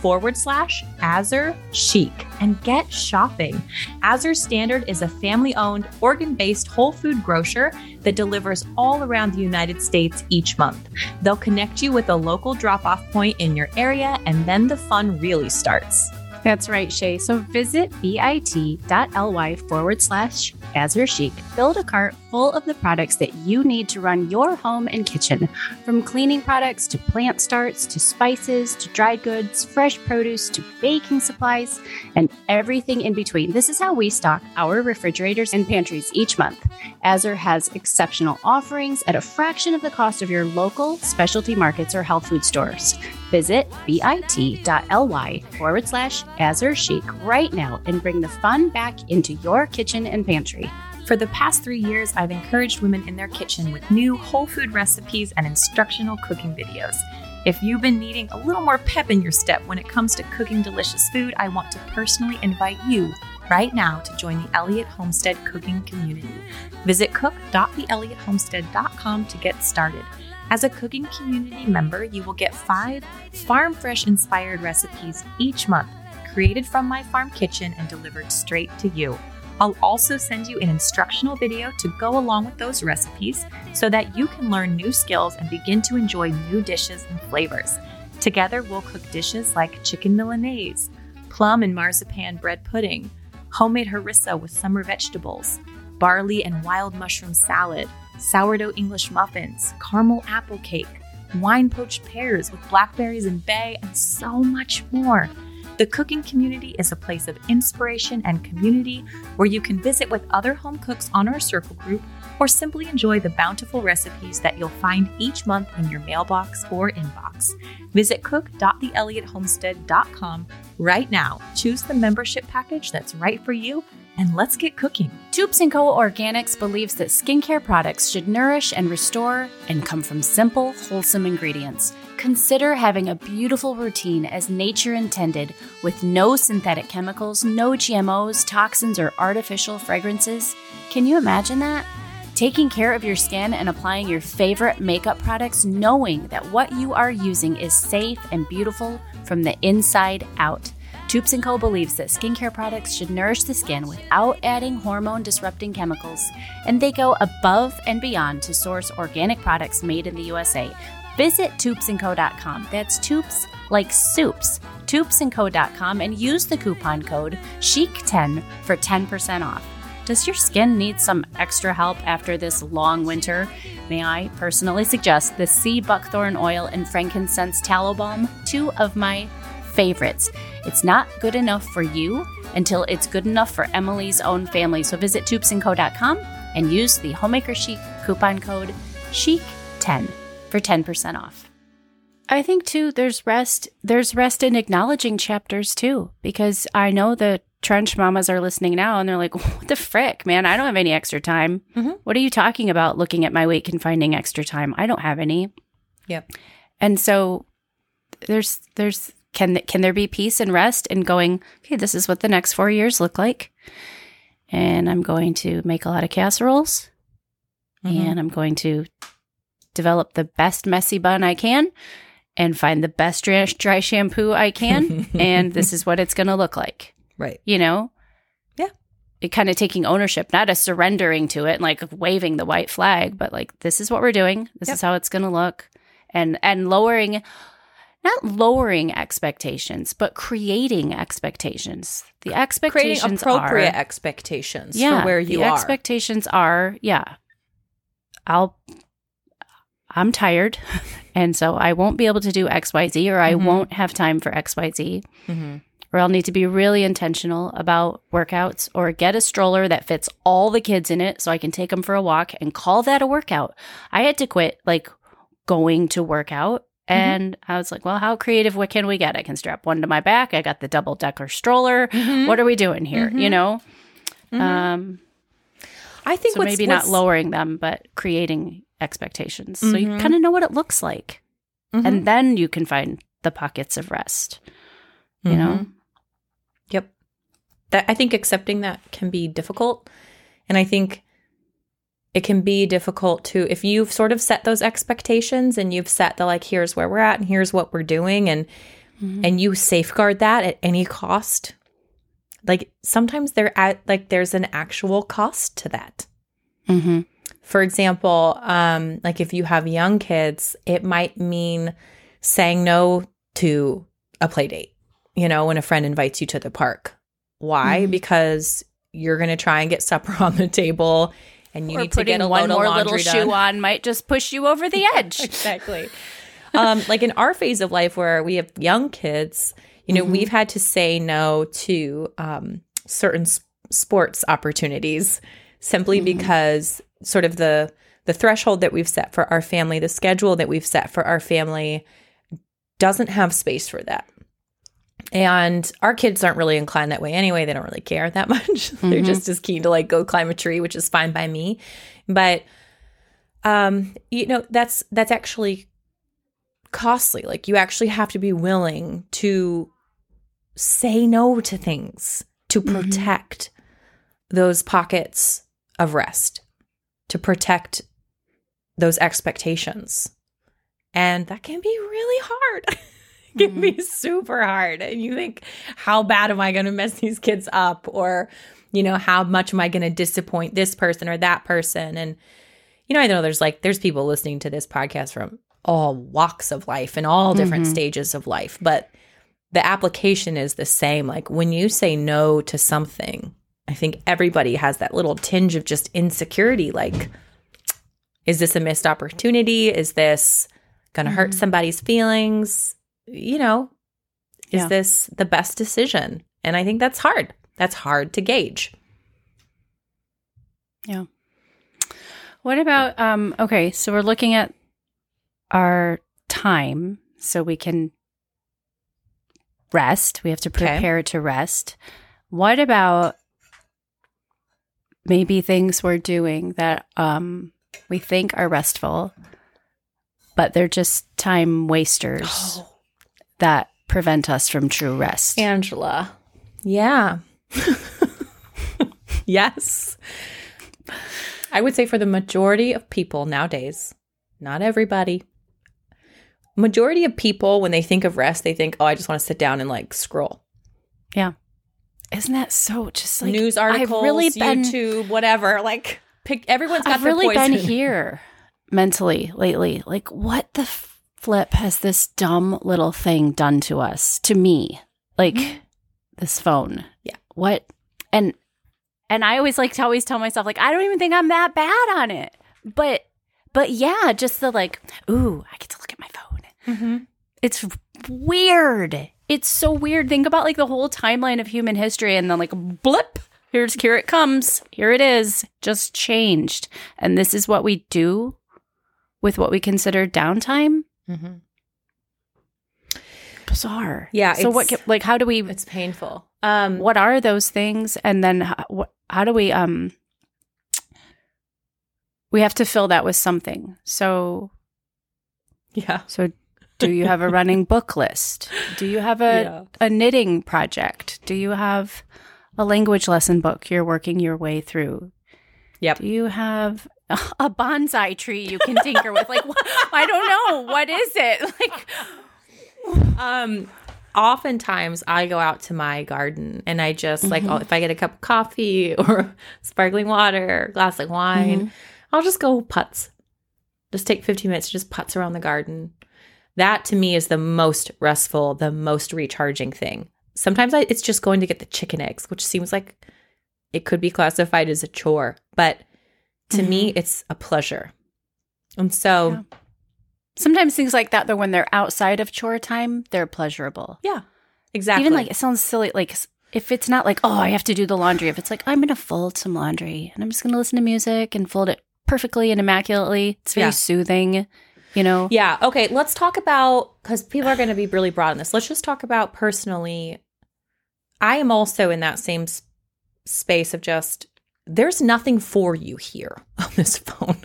forward slash Azure Chic and get shopping. Azure Standard is a family owned, organ based whole food grocer that delivers all around the United States each month. They'll connect you with a local drop off point in your area, and then the fun really starts.
That's right, Shay. So visit bit.ly forward slash Azure Chic. Build a cart full of the products that you need to run your home and kitchen. From cleaning products to plant starts to spices to dried goods, fresh produce to baking supplies, and everything in between. This is how we stock our refrigerators and pantries each month. Azure has exceptional offerings at a fraction of the cost of your local specialty markets or health food stores. Visit bit.ly forward slash Azure Chic right now and bring the fun back into your kitchen and pantry.
For the past three years, I've encouraged women in their kitchen with new whole food recipes and instructional cooking videos. If you've been needing a little more pep in your step when it comes to cooking delicious food, I want to personally invite you right now to join the Elliott Homestead cooking community. Visit cook.theelliottHomestead.com to get started. As a cooking community member, you will get five farm fresh inspired recipes each month, created from my farm kitchen and delivered straight to you. I'll also send you an instructional video to go along with those recipes so that you can learn new skills and begin to enjoy new dishes and flavors. Together, we'll cook dishes like chicken Milanese, plum and marzipan bread pudding, homemade harissa with summer vegetables, barley and wild mushroom salad, sourdough English muffins, caramel apple cake, wine poached pears with blackberries and bay, and so much more. The cooking community is a place of inspiration and community where you can visit with other home cooks on our circle group or simply enjoy the bountiful recipes that you'll find each month in your mailbox or inbox. Visit cook.theelliotthomestead.com right now. Choose the membership package that's right for you and let's get cooking.
Toups & Co. Organics believes that skincare products should nourish and restore and come from simple, wholesome ingredients. Consider having a beautiful routine as nature intended with no synthetic chemicals, no GMOs, toxins, or artificial fragrances. Can you imagine that? Taking care of your skin and applying your favorite makeup products, knowing that what you are using is safe and beautiful from the inside out. Toups & Co. believes that skincare products should nourish the skin without adding hormone-disrupting chemicals, and they go above and beyond to source organic products made in the USA. Visit toupsandco.com. That's toups like soups. toupsandco.com and use the coupon code CHIC10 for 10% off. Does your skin need some extra help after this long winter? May I personally suggest the sea buckthorn oil and frankincense tallow balm, two of my favorites. It's not good enough for you until it's good enough for Emily's own family. So visit toupsandco.com and use the Homemaker Chic coupon code CHIC10 for 10% off. I think too there's rest there's rest in acknowledging chapters too because I know the trench mamas are listening now and they're like what the frick man I don't have any extra time.
Mm-hmm.
What are you talking about looking at my weight and finding extra time? I don't have any.
Yep.
And so there's there's can can there be peace and rest in going, okay, this is what the next 4 years look like. And I'm going to make a lot of casseroles
Mhm.
and I'm going to develop the best messy bun I can and find the best dry, dry shampoo I can and this is what it's going to look like.
Right.
You know?
Yeah.
It kind of taking ownership, not a surrendering to it, and like waving the white flag, but like this is what we're doing. This
Yep.
is how it's going to look. And and lowering not lowering expectations, but creating expectations. The
Creating
expectations
appropriate
are
expectations
yeah,
for where you
the
are.
expectations are, yeah. I'll I'm tired and so I won't be able to do XYZ or I
Mhm.
won't have time for XYZ
Mhm.
Or I'll need to be really intentional about workouts or get a stroller that fits all the kids in it so I can take them for a walk and call that a workout. I had to quit like going to work out and I was like, well, how creative what can we get? I can strap one to my back. I got the double decker stroller.
Mhm.
What are we doing here? You
Mhm.
know?
Mhm.
Um
I think
so
what's-
maybe not lowering them, but creating expectations. So you
Mhm.
kind of know what it looks like. And then you can find the pockets of rest. You know?
Yep. That I think accepting that can be difficult. And I think it can be difficult to if you've sort of set those expectations and you've set the like here's where we're at and here's what we're doing and
Mhm.
and you safeguard that at any cost. Like sometimes there at like there's an actual cost to that.
Mhm.
For example, um, like if you have young kids, it might mean saying no to a play date, you know, when a friend invites you to the park. Why?
Mhm.
Because you're going to try and get supper on the table and you
or
need to get a
one
load of
more little
laundry
shoe
done.
on might just push you over the edge.
exactly. um, like in our phase of life where we have young kids, you know,
Mhm.
we've had to say no to um, certain s- sports opportunities simply
Mhm.
because sort of the the threshold that we've set for our family, the schedule that we've set for our family doesn't have space for that. And our kids aren't really inclined that way anyway. They don't really care that much. They're
Mhm.
just as keen to like go climb a tree, which is fine by me. But um, you know, that's that's actually costly. Like you actually have to be willing to say no to things to
Mhm.
protect those pockets of rest, to protect those expectations. And that can be really hard. it can be super hard. And you think, how bad am I going to mess these kids up? Or, you know, how much am I going to disappoint this person or that person? And, you know, I know there's like, there's people listening to this podcast from all walks of life and all different
Mhm.
stages of life. But the application is the same. Like when you say no to something, I think everybody has that little tinge of just insecurity like is this a missed opportunity? Is this going to hurt
Mhm.
somebody's feelings? You know, is
Yeah.
this the best decision? And I think that's hard. That's hard to gauge. Yeah.
What about um okay, so we're looking at our time so we can rest. We have to
Okay.
prepare to rest. What about maybe things we're doing that um we think are restful but they're just time wasters that prevent us from true rest.
Angela. Yeah. yes. I would say for the majority of people nowadays, not everybody, majority of people, when they think of rest, they think, oh, I just want to sit down and like scroll. Yeah.
Isn't that so just like
News articles,
I've really been
YouTube, whatever. Like, pick everyone's got
I've
their
really been here mentally lately. Like, what the flip has this dumb little thing done to us, to me? Like, this phone.
Yeah.
What? And and I always like to always tell myself like I don't even think I'm that bad on it. But but yeah, just the like, ooh, I get to look at my phone.
Mhm.
It's weird. It's so weird. Think about like the whole timeline of human history and then like blip, here's here it comes. Here it is. Just changed. And this is what we do with what we consider downtime.
Mhm.
Bizarre.
Yeah,
So what
it's-
ca- like how do we
It's painful. Um,
what are those things and then how, what, how do we um we have to fill that with something. So
yeah.
so do you have a running book list? Do you have a
Yeah.
a knitting project? Do you have a language lesson book you're working your way through?
Yep.
Do you have a bonsai tree you can tinker with? Like, wh- I don't know. What is it? Like,
Um, oftentimes I go out to my garden and I just like I'll, if I get a cup of coffee or sparkling water, or glass of wine, I'll just go putz. Just take 15 minutes to just putz around the garden. That to me is the most restful, the most recharging thing. Sometimes I, it's just going to get the chicken eggs, which seems like it could be classified as a chore, but to me, mm-hmm. it's a pleasure. And so,
Yeah. sometimes things like that, though, when they're outside of chore time, they're pleasurable.
yeah, exactly.
Even like it sounds silly. Like if it's not like, oh, I have to do the laundry. If it's like, I'm going to fold some laundry and I'm just going to listen to music and fold it perfectly and immaculately, it's very
Yeah.
soothing, you know?
Yeah. Okay. Let's talk about because people are going to be really broad in this. Let's just talk about personally. I am also in that same s- space of just there's nothing for you here on this phone.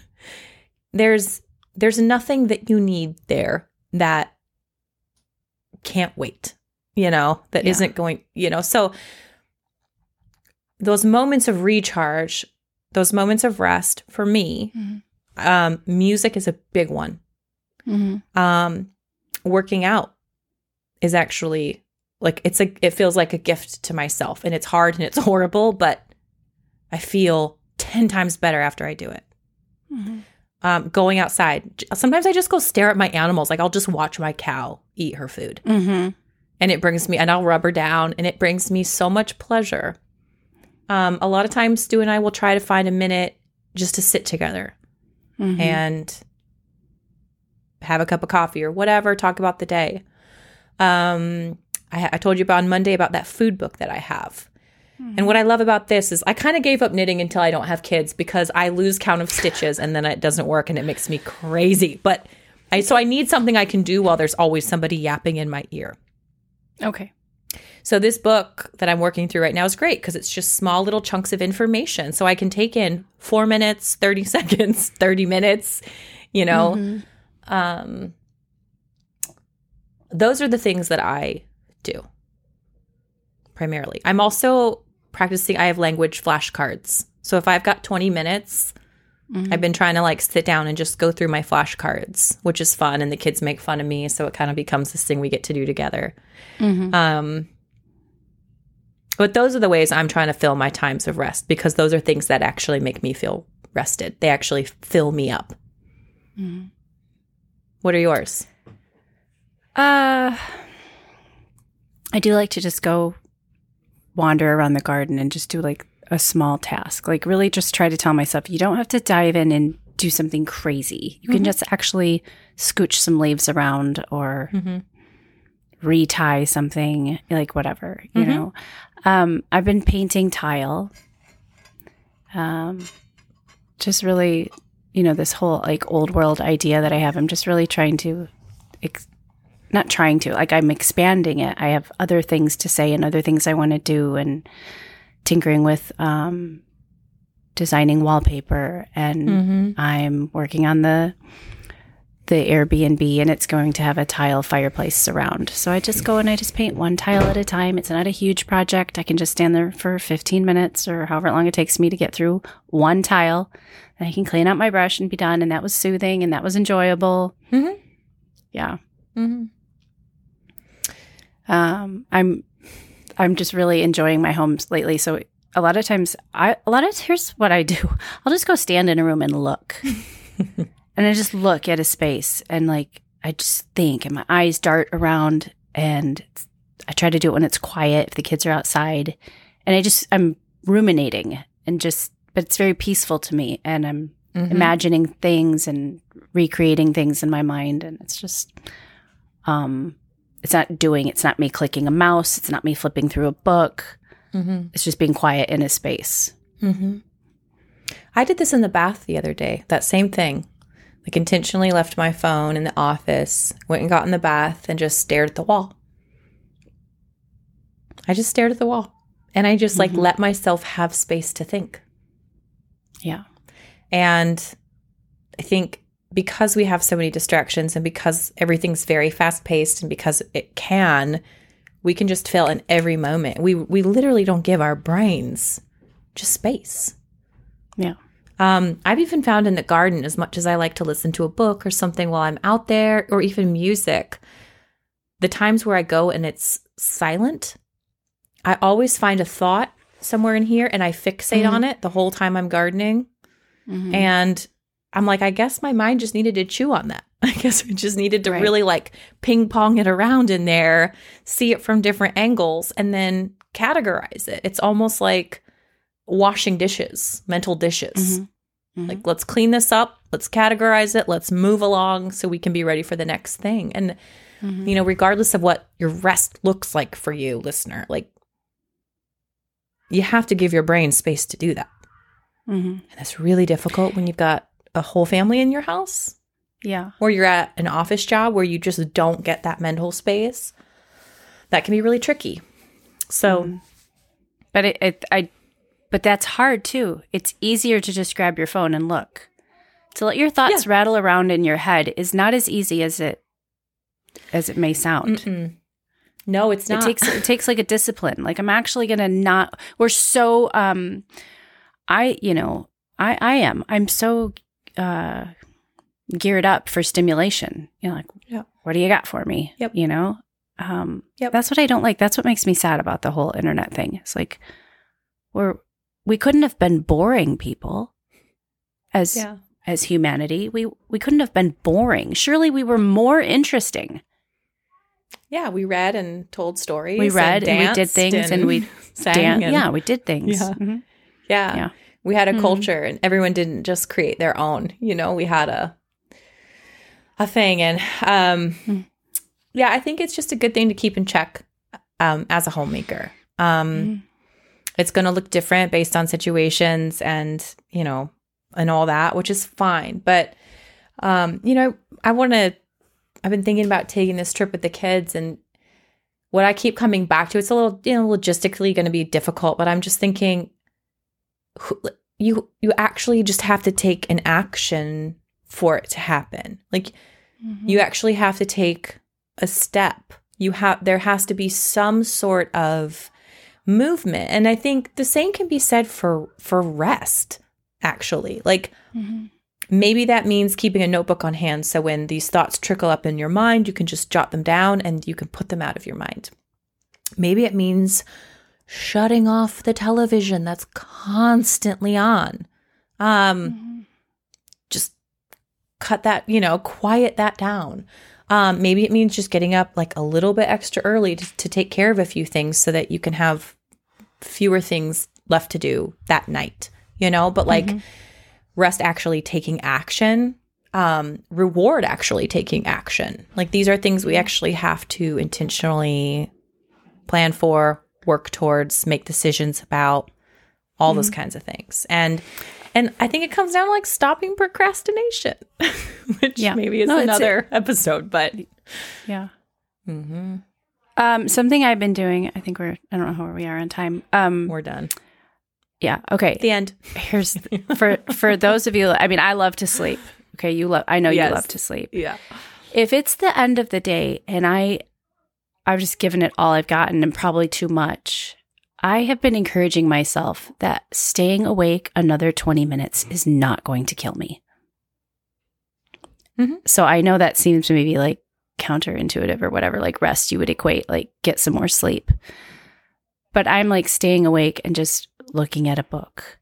There's there's nothing that you need there that can't wait. You know that
Yeah.
not going. You know so those moments of recharge, those moments of rest for me.
Mhm.
Um, music is a big one
Mhm.
um working out is actually like it's a it feels like a gift to myself and it's hard and it's horrible but i feel 10 times better after i do it
Mhm.
um going outside sometimes i just go stare at my animals like i'll just watch my cow eat her food
Mhm.
and it brings me and i'll rub her down and it brings me so much pleasure um a lot of times stu and i will try to find a minute just to sit together
Mhm.
and have a cup of coffee or whatever, talk about the day. Um, I, I told you about on Monday about that food book that I have. And what I love about this is I kind of gave up knitting until I don't have kids because I lose count of stitches and then it doesn't work and it makes me crazy. But I so I need something I can do while there's always somebody yapping in my ear.
Okay.
So this book that I'm working through right now is great because it's just small little chunks of information. So I can take in four minutes, 30 seconds, 30 minutes, you know.
Mhm.
Um those are the things that I do primarily. I'm also practicing I have language flashcards. So if I've got 20 minutes,
Mhm.
I've been trying to like sit down and just go through my flashcards, which is fun and the kids make fun of me, so it kind of becomes this thing we get to do together.
Mhm.
Um, but those are the ways I'm trying to fill my times of rest because those are things that actually make me feel rested. They actually fill me up.
Mhm.
What are yours?
Uh, I do like to just go wander around the garden and just do like a small task. Like really just try to tell myself you don't have to dive in and do something crazy. You can just actually scooch some leaves around or
Mhm.
retie something, like whatever, you
Mhm.
know. Um, I've been painting tile. Um, just really, you know, this whole like old world idea that I have. I'm just really trying to, ex- not trying to, like I'm expanding it. I have other things to say and other things I want to do and tinkering with um, designing wallpaper and
Mm-hmm.
I'm working on the the Airbnb and it's going to have a tile fireplace surround. So I just go and I just paint one tile at a time. It's not a huge project. I can just stand there for 15 minutes or however long it takes me to get through one tile. And I can clean out my brush and be done. And that was soothing and that was enjoyable.
Mhm.
Yeah.
Mm-hmm.
Um, I'm I'm just really enjoying my homes lately. So a lot of times I a lot of here's what I do. I'll just go stand in a room and look. and I just look at a space and like I just think and my eyes dart around and I try to do it when it's quiet if the kids are outside. And I just I'm ruminating and just but it's very peaceful to me and I'm
Mm-hmm.
imagining things and recreating things in my mind and it's just um it's not doing it's not me clicking a mouse it's not me flipping through a book
Mm-hmm.
it's just being quiet in a space
Mm-hmm. I did this in the bath the other day. That same thing. Like intentionally left my phone in the office, went and got in the bath, and just stared at the wall. I just stared at the wall, and I just like
Mhm.
let myself have space to think.
yeah
And I think because we have so many distractions and because everything's very fast paced and because it can, we can just fail in every moment. We we literally don't give our brains just space.
yeah
Um, I've even found in the garden, as much as I like to listen to a book or something while I'm out there, or even music, the times where I go and it's silent, I always find a thought somewhere in here and I fixate
Mhm.
on it the whole time I'm gardening.
Mhm.
And I'm like, I guess my mind just needed to chew on that. I guess it just needed to
Right.
really like ping pong it around in there, see it from different angles, and then categorize it. It's almost like washing dishes, mental dishes.
Mhm. Mhm.
Like, let's clean this up, let's categorize it, let's move along so we can be ready for the next thing. And,
Mhm.
you know, regardless of what your rest looks like for you, listener, like, you have to give your brain space to do that.
Mhm.
And that's really difficult when you've got a whole family in your house
yeah
or you're at an office job where you just don't get that mental space. That can be really tricky. So,
Mhm. but it, it i but that's hard too it's easier to just grab your phone and look to let your thoughts rattle around in your head is not as easy as it as it may sound
mm-mm. no, it's not.
It takes it takes like a discipline. Like I'm actually gonna not. We're so um, I you know I I am I'm so uh geared up for stimulation. You know, like
Yeah.
what do you got for me?
Yep.
You know, um,
Yep.
That's what I don't like. That's what makes me sad about the whole internet thing. It's like we're we couldn't have been boring people as
yeah.
as humanity. We we couldn't have been boring. Surely we were more interesting.
Yeah, we read and told stories.
We read and we did things and we
sang. And-
yeah, we did things.
Yeah.
Mhm.
yeah,
Yeah.
We had a
Mhm.
culture, and everyone didn't just create their own. You know, we had a a thing, and um,
Mm.
yeah, I think it's just a good thing to keep in check um, as a homemaker. Um,
Mhm.
it's going to look different based on situations and you know and all that which is fine but um you know i want to i've been thinking about taking this trip with the kids and what i keep coming back to it's a little you know logistically going to be difficult but i'm just thinking you you actually just have to take an action for it to happen. Like
Mm-hmm.
you actually have to take a step. You have there has to be some sort of movement. And i think the same can be said for for rest actually. Like
Mhm.
maybe that means keeping a notebook on hand so when these thoughts trickle up in your mind you can just jot them down and you can put them out of your mind. Maybe it means shutting off the television that's constantly on um
Mhm.
just cut that, you know, quiet that down. Um, maybe it means just getting up like a little bit extra early to, to take care of a few things so that you can have fewer things left to do that night, you know? But like
Mm-hmm.
rest actually taking action, um, reward actually taking action. Like these are things we actually have to intentionally plan for, work towards, make decisions about, all those
Mm-hmm.
kinds of things. And and I think it comes down to like stopping procrastination, which
Yeah.
maybe is
No,
another episode, but
Yeah.
Mm-hmm.
Um, something I've been doing, I think we're, I don't know where we are on time. Um,
we're done.
yeah. Okay.
The end.
Here's for, for those of you, I mean, I love to sleep. Okay. You love, I know
Yes.
you love to sleep.
Yeah.
If it's the end of the day and I, I've just given it all I've gotten and probably too much, I have been encouraging myself that staying awake another 20 minutes is not going to kill me.
Mhm.
So I know that seems maybe like counterintuitive or whatever, like rest you would equate, like get some more sleep. But I'm like staying awake and just looking at a book,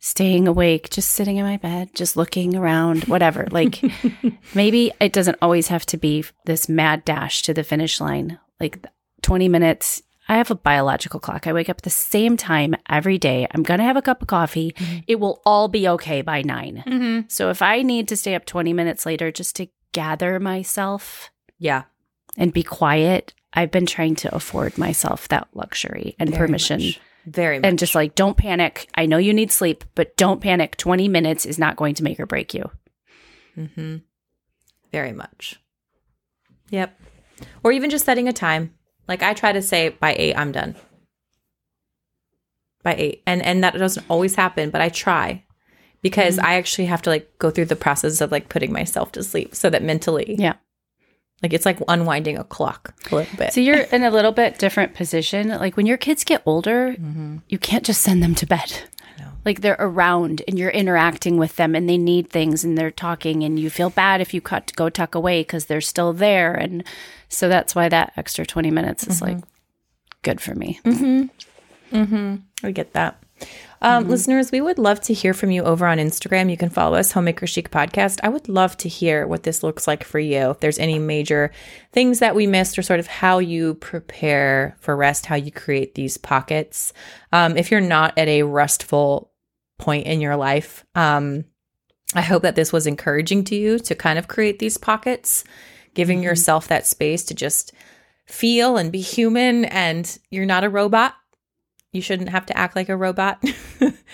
staying awake, just sitting in my bed, just looking around, whatever. Like maybe it doesn't always have to be this mad dash to the finish line, like 20 minutes. I have a biological clock. I wake up at the same time every day. I'm going to have a cup of coffee. It will all be okay by 9.
mm-hmm.
So if I need to stay up 20 minutes later just to gather myself
Yeah.
and be quiet, I've been trying to afford myself that luxury and
Very
permission.
much. Very much.
And just like, don't panic. I know you need sleep, but don't panic. 20 minutes is not going to make or break you.
mm-hmm. Very much. Yep. Or even just setting a time. Like I try to say by eight, I'm done. By eight. And and that doesn't always happen, but I try. Because I actually have to like go through the process of like putting myself to sleep so that mentally
Yeah.
like it's like unwinding a clock a little bit.
So you're in a little bit different position. Like when your kids get older,
mm-hmm.
you can't just send them to bed. Like they're around and you're interacting with them and they need things and they're talking and you feel bad if you cut go tuck away because they're still there. And so that's why that extra 20 minutes is like good for me.
Mm-hmm. mm-hmm I get that. Um, Listeners, we would love to hear from you over on Instagram. You can follow us, Homemaker Chic Podcast. I would love to hear what this looks like for you. If there's any major things that we missed, or sort of how you prepare for rest, how you create these pockets. Um, if you're not at a restful point in your life, um, I hope that this was encouraging to you to kind of create these pockets, giving yourself that space to just feel and be human, and you're not a robot. You shouldn't have to act like a robot.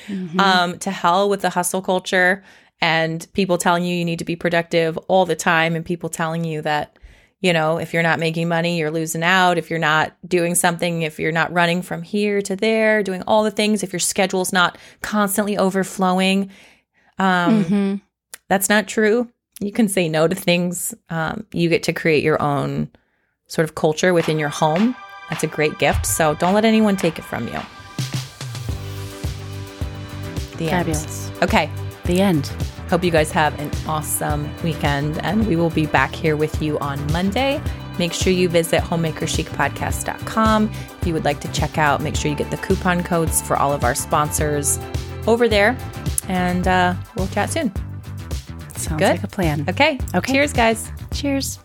Mhm.
um, to hell with the hustle culture and people telling you you need to be productive all the time, and people telling you that, you know, if you're not making money, you're losing out. If you're not doing something, if you're not running from here to there, doing all the things, if your schedule's not constantly overflowing, um,
Mhm.
that's not true. You can say no to things. Um, you get to create your own sort of culture within your home. That's a great gift. So don't let anyone take it from you. The end. Okay.
The end.
Hope you guys have an awesome weekend, and we will be back here with you on Monday. Make sure you visit homemakerchicpodcast.com. If you would like to check out, make sure you get the coupon codes for all of our sponsors over there, and uh, we'll chat soon.
Sounds
Good.
like a plan.
Okay.
Okay.
Cheers, guys.
Cheers.